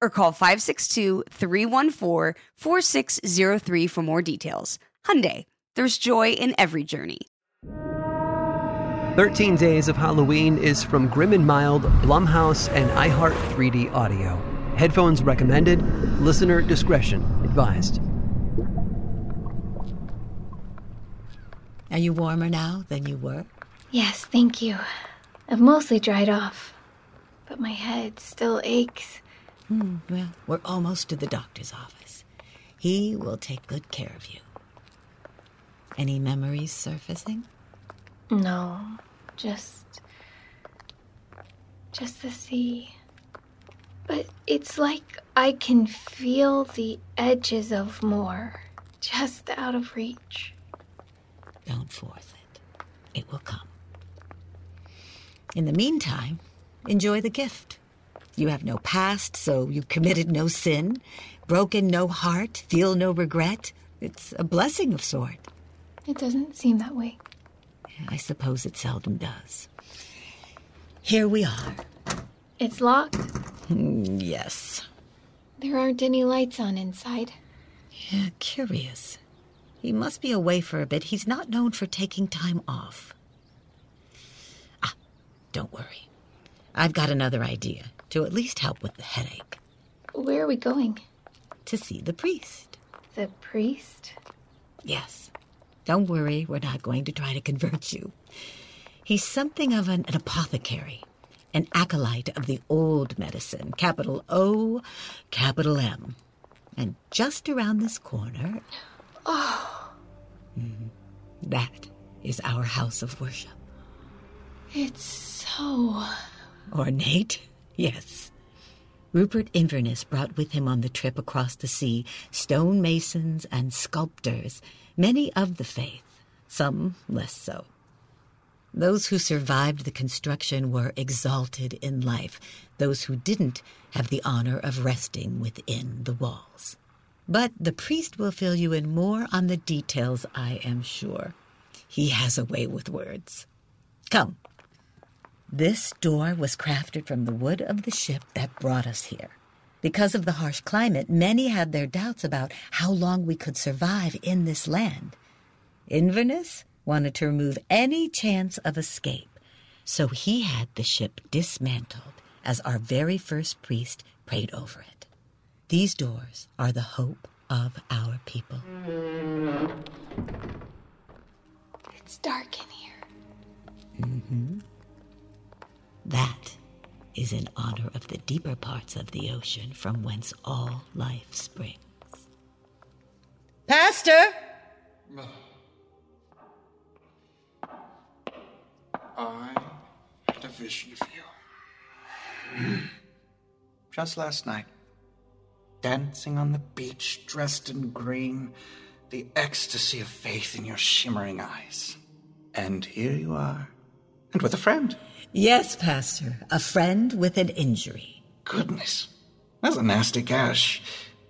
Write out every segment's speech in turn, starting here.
or call 562-314-4603 for more details. Hyundai, there's joy in every journey. 13 Days of Halloween is from Grim and Mild, Blumhouse, and iHeart 3D Audio. Headphones recommended. Listener discretion advised. Are you warmer now than you were? Yes, thank you. I've mostly dried off, but my head still aches. Hmm, well, we're almost to the doctor's office. He will take good care of you. Any memories surfacing? No, just. just the sea. But it's like I can feel the edges of more, just out of reach. Don't force it. It will come. In the meantime, enjoy the gift. You have no past, so you committed no sin, broken no heart, feel no regret. It's a blessing of sort. It doesn't seem that way. I suppose it seldom does. Here we are. It's locked. Hmm, yes. There aren't any lights on inside. Yeah, curious. He must be away for a bit. He's not known for taking time off. Ah, don't worry. I've got another idea to at least help with the headache. Where are we going? To see the priest. The priest? Yes. Don't worry, we're not going to try to convert you. He's something of an, an apothecary, an acolyte of the old medicine, capital O, capital M. And just around this corner. Oh. Mm, that is our house of worship. It's so. Ornate? Yes. Rupert Inverness brought with him on the trip across the sea stonemasons and sculptors, many of the faith, some less so. Those who survived the construction were exalted in life. Those who didn't have the honor of resting within the walls. But the priest will fill you in more on the details, I am sure. He has a way with words. Come. This door was crafted from the wood of the ship that brought us here. Because of the harsh climate, many had their doubts about how long we could survive in this land. Inverness wanted to remove any chance of escape, so he had the ship dismantled as our very first priest prayed over it. These doors are the hope of our people. It's dark in here. Mm-hmm. That is in honor of the deeper parts of the ocean from whence all life springs. Pastor! I had a vision of you. Just last night. Dancing on the beach, dressed in green, the ecstasy of faith in your shimmering eyes. And here you are, and with a friend. Yes, Pastor, a friend with an injury. Goodness, that's a nasty gash.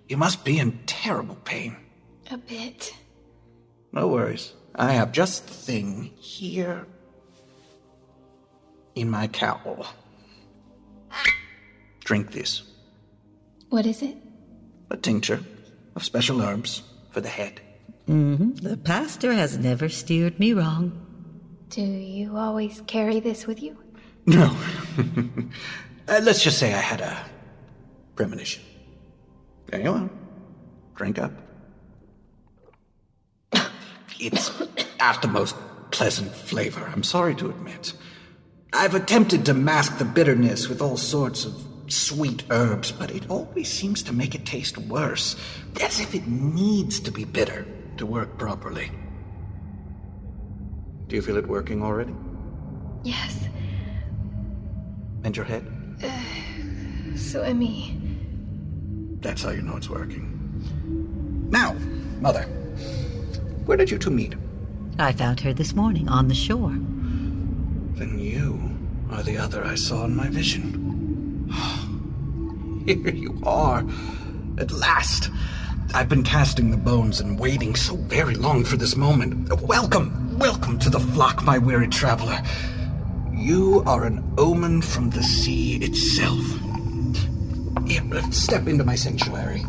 You must be in terrible pain. A bit. No worries. I have just the thing here in my cowl. Drink this. What is it? A tincture of special herbs for the head. Mm-hmm. The pastor has never steered me wrong. Do you always carry this with you? No. uh, let's just say I had a premonition. There you are. Drink up. It's not the most pleasant flavor, I'm sorry to admit. I've attempted to mask the bitterness with all sorts of sweet herbs, but it always seems to make it taste worse, as if it needs to be bitter to work properly. Do you feel it working already? Yes, And your head? Uh, swimmy. That's how you know it's working. Now, Mother, where did you two meet? I found her this morning on the shore. Then you are the other I saw in my vision. Here you are. At last. I've been casting the bones and waiting so very long for this moment. Welcome, welcome to the flock, my weary traveler. You are an omen from the sea itself. Here, step into my sanctuary.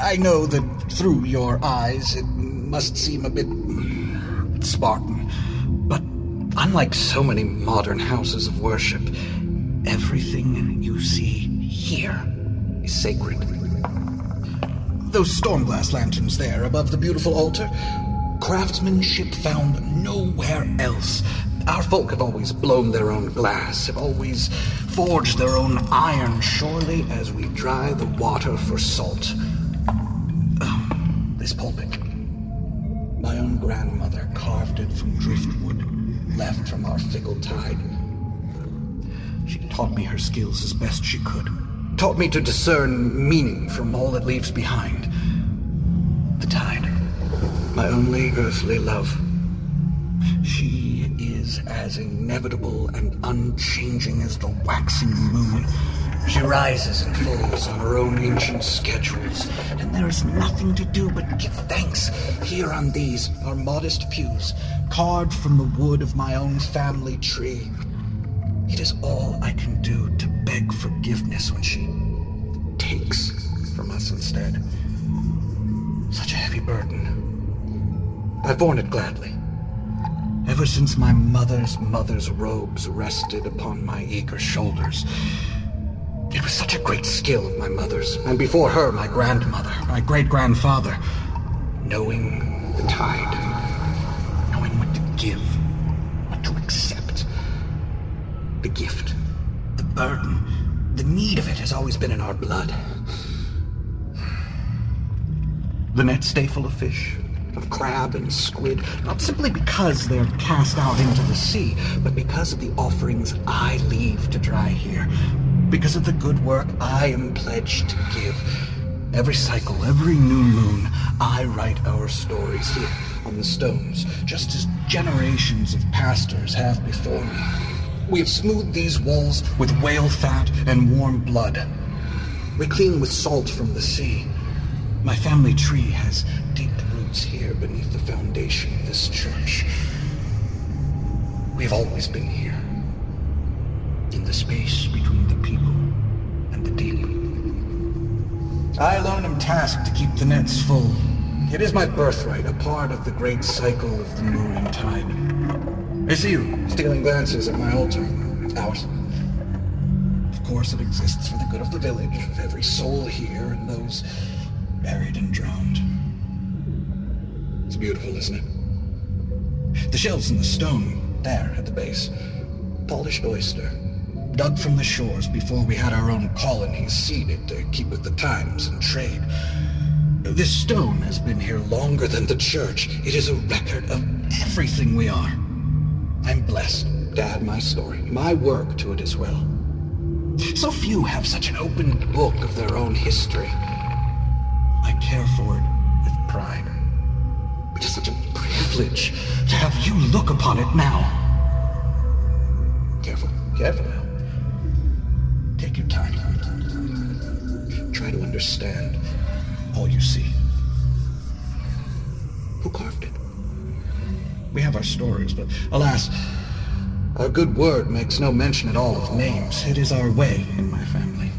I know that through your eyes it must seem a bit Spartan, but unlike so many modern houses of worship, everything you see here is sacred. Those stormglass lanterns there above the beautiful altar, craftsmanship found nowhere else. Our folk have always blown their own glass, have always forged their own iron, surely as we dry the water for salt. Oh, this pulpit. My own grandmother carved it from driftwood left from our fickle tide. She taught me her skills as best she could, taught me to discern meaning from all it leaves behind. The tide, my only earthly love. She is as inevitable and unchanging as the waxing moon. She rises and falls on her own ancient schedules, and there is nothing to do but give thanks here on these, our modest pews, carved from the wood of my own family tree. It is all I can do to beg forgiveness when she takes from us instead. Such a heavy burden. I've borne it gladly. Ever since my mother's mother's robes rested upon my eager shoulders. It was such a great skill of my mother's, and before her, my grandmother, my great grandfather, knowing the tide, knowing what to give, what to accept. The gift, the burden, the need of it has always been in our blood. The net stay full of fish, crab and squid, not simply because they're cast out into the sea, but because of the offerings I leave to dry here, because of the good work I am pledged to give. Every cycle, every new moon, I write our stories here on the stones, just as generations of pastors have before me. We have smoothed these walls with whale fat and warm blood. We clean with salt from the sea. My family tree has deep here beneath the foundation of this church. We've always been here, in the space between the people and the deep. I alone am tasked to keep the nets full. It is my birthright, a part of the great cycle of the moon and tide. I see you stealing glances at my altar. Ours. Of course, it exists for the good of the village, of every soul here and those buried and drowned. It's beautiful, isn't it? The shelves in the stone, there at the base. Polished oyster. Dug from the shores before we had our own colonies seeded to keep with the times and trade. This stone has been here longer than the church. It is a record of everything we are. I'm blessed to add my story, my work to it as well. So few have such an open book of their own history. I care for it with pride. It is such a privilege to have you look upon it now. Careful, careful now. Take your time. Try to understand all you see. Who carved it? We have our stories, but alas, our good word makes no mention at all of names. It is our way in my family.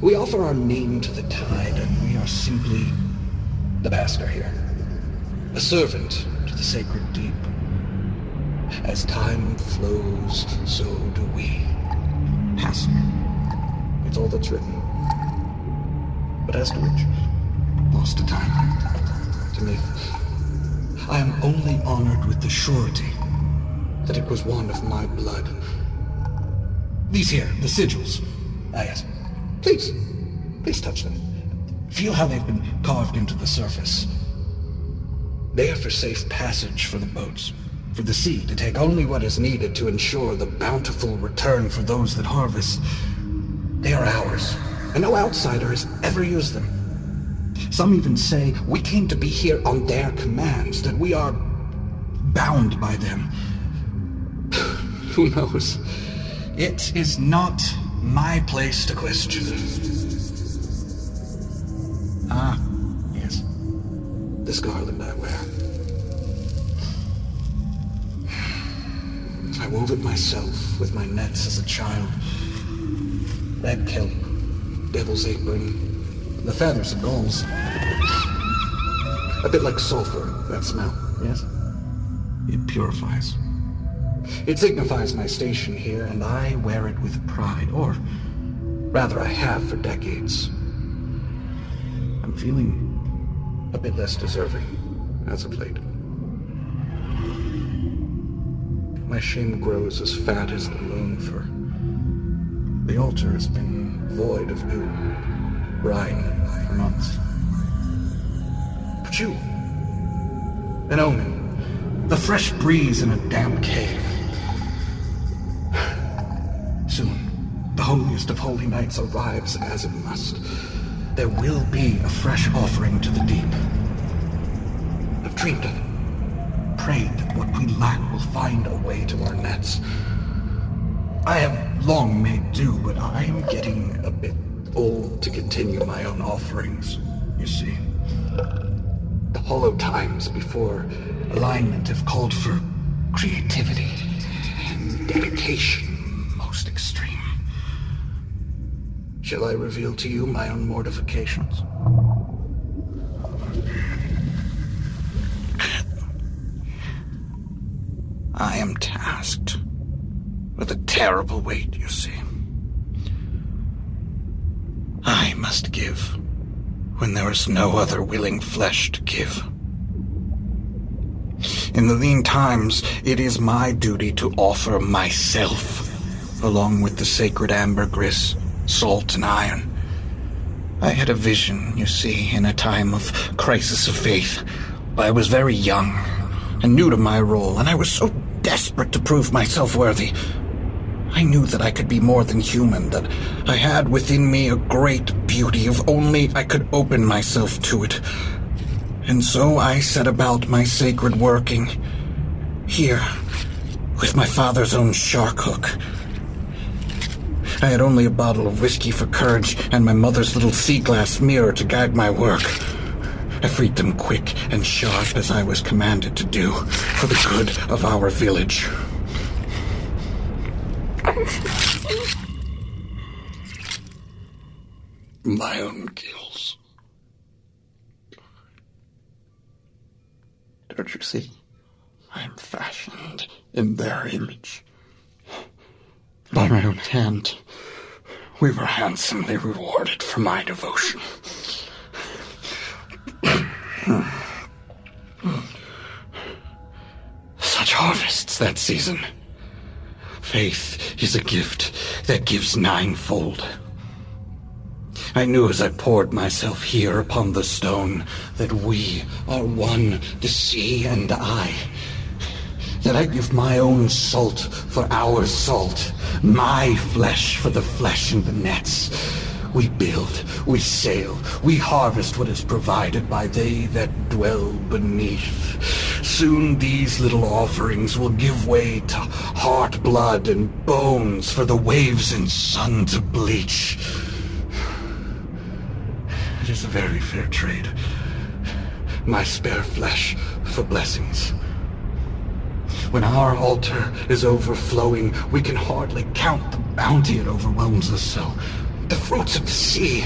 We offer our name to the tide, and we are simply the master here. A servant to the sacred deep. As time flows, so do we. Passing. It's all that's written. But as to which, lost to time, to me, I am only honored with the surety that it was one of my blood. These here, the sigils. Ah, yes. Please, please touch them. Feel how they've been carved into the surface. They are for safe passage for the boats, for the sea to take only what is needed to ensure the bountiful return for those that harvest. They are ours, and no outsider has ever used them. Some even say we came to be here on their commands, that we are bound by them. Who knows? It is not my place to question. Ah. This garland I wear. I wove it myself with my nets as a child. Red kelp, devil's apron, the feathers of gulls. A bit like sulfur, that smell, yes? It purifies. It signifies my station here, and I wear it with pride, or rather I have for decades. I'm feeling a bit less deserving as of late. My shame grows as fat as the moon, for the altar has been void of dew, brine for months. But you, an omen, the fresh breeze in a damp cave. Soon, the holiest of holy nights arrives as it must. There will be a fresh offering to the deep. I've dreamed of it, prayed that what we lack will find a way to our nets. I have long made do, but I am getting a bit old to continue my own offerings, you see. The hollow times before alignment have called for creativity and dedication most extreme. Shall I reveal to you my own mortifications? I am tasked with a terrible weight, you see. I must give when there is no other willing flesh to give. In the lean times, it is my duty to offer myself, along with the sacred ambergris, salt, and iron. I had a vision, you see, in a time of crisis of faith. I was very young and new to my role, and I was so desperate to prove myself worthy. I knew that I could be more than human, that I had within me a great beauty if only I could open myself to it. And so I set about my sacred working. Here, with my father's own shark hook. I had only a bottle of whiskey for courage and my mother's little sea glass mirror to guide my work. I freed them quick and sharp as I was commanded to do, for the good of our village. My own gills. Don't you see? I am fashioned in their image. By my own hand, we were handsomely rewarded for my devotion. Such harvests that season. Faith is a gift that gives ninefold. I knew as I poured myself here upon the stone that we are one, the sea and I. That I give my own salt for our salt, my flesh for the flesh in the nets. We build, we sail, we harvest what is provided by they that dwell beneath. Soon these little offerings will give way to heart, blood, and bones for the waves and sun to bleach. It is a very fair trade. My spare flesh for blessings. When our altar is overflowing, we can hardly count the bounty it overwhelms us so. The fruits of the sea.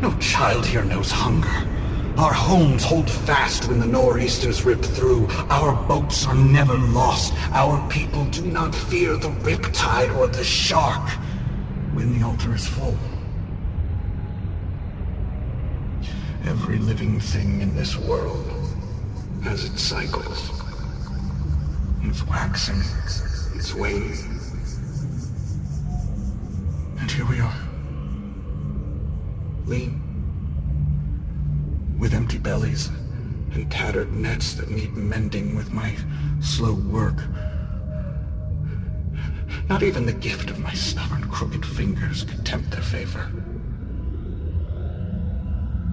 No child here knows hunger. Our homes hold fast when the nor'easters rip through. Our boats are never lost. Our people do not fear the riptide or the shark when the altar is full. Every living thing in this world has its cycles. It's waxing, it's waning. And here we are. Lean. With empty bellies and tattered nets that need mending with my slow work. Not even the gift of my stubborn, crooked fingers could tempt their favor.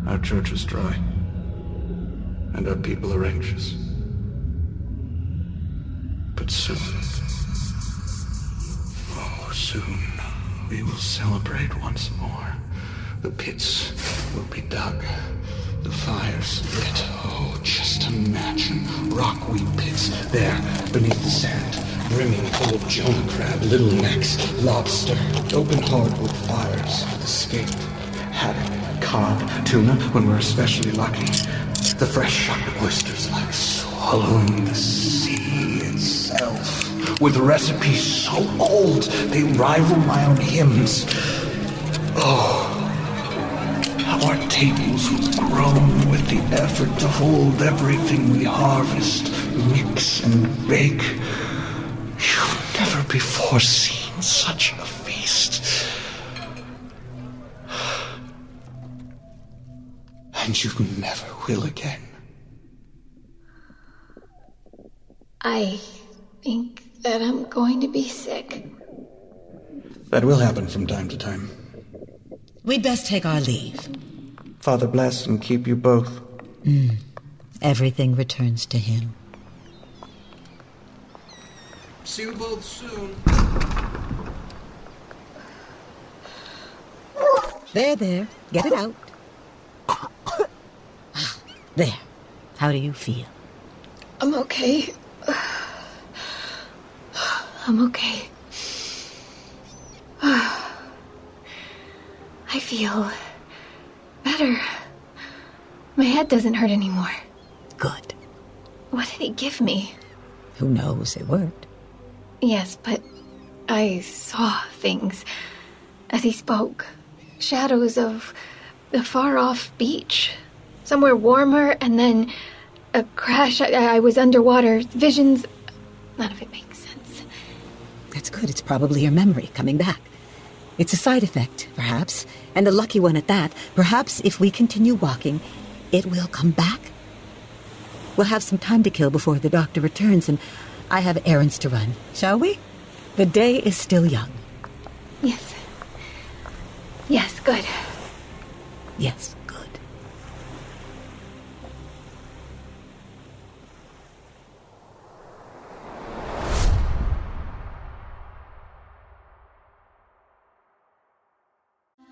Our church is dry, and our people are anxious. Soon, oh, soon, we will celebrate once more. The pits will be dug, the fires lit. Oh, just imagine rockweed pits there beneath the sand, brimming full of jonah crab, little necks, lobster, open hardwood fires, escape, haddock, cod, tuna when we're especially lucky. The fresh oysters like swallowing the sea itself. With recipes so old they rival my own hymns. Oh, how our tables will groan with the effort to hold everything we harvest, mix and bake. You've never before seen such a And you never will again. I think that I'm going to be sick. That will happen from time to time. We'd best take our leave. Father bless and keep you both. Hmm. Everything returns to him. See you both soon. There, there. Get it out. There. How do you feel? I'm okay. I'm okay. I feel better. My head doesn't hurt anymore. Good. What did he give me? Who knows? It worked. Yes, but I saw things as he spoke. Shadows of the far off beach. Somewhere warmer, and then a crash. I, I was underwater. Visions. None of it makes sense. That's good. It's probably your memory coming back. It's a side effect, perhaps, and a lucky one at that. Perhaps if we continue walking, it will come back. We'll have some time to kill before the doctor returns, and I have errands to run. Shall we? The day is still young. Yes. Yes, good. Yes,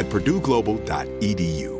at purdueglobal.edu.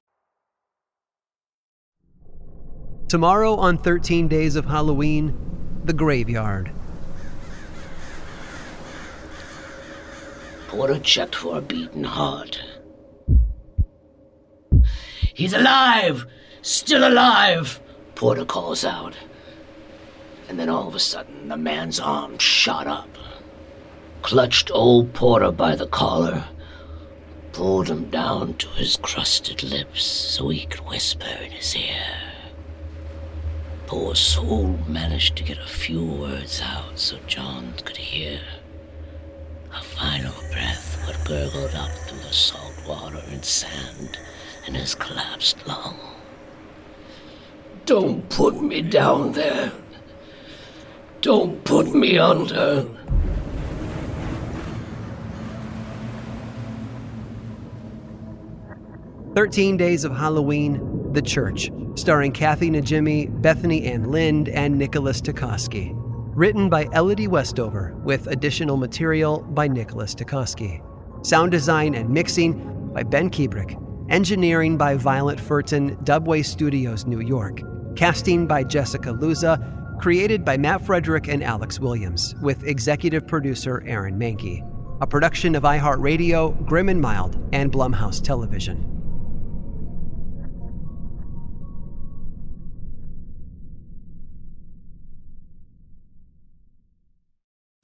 Tomorrow on 13 Days of Halloween, the graveyard. Porter checked for a beating heart. He's alive! Still alive! Porter calls out. And then all of a sudden, the man's arm shot up, clutched old Porter by the collar, pulled him down to his crusted lips so he could whisper in his ear. Poor soul managed to get a few words out so John could hear. A final breath would gurgled up through the salt water and sand in his collapsed lung. Don't put me down there. Don't put me under. Thirteen Days of Halloween, The Church, starring Kathy Najimy, Bethany Ann Lind, and Nicholas Tecosky. Written by Elodie Westover, with additional material by Nicholas Tecosky. Sound design and mixing by Ben Kiebrick. Engineering by Violet Furton, Dubway Studios, New York. Casting by Jessica Luza. Created by Matt Frederick and Alex Williams, with executive producer Aaron Mahnke. A production of iHeartRadio, Grim and Mild, and Blumhouse Television.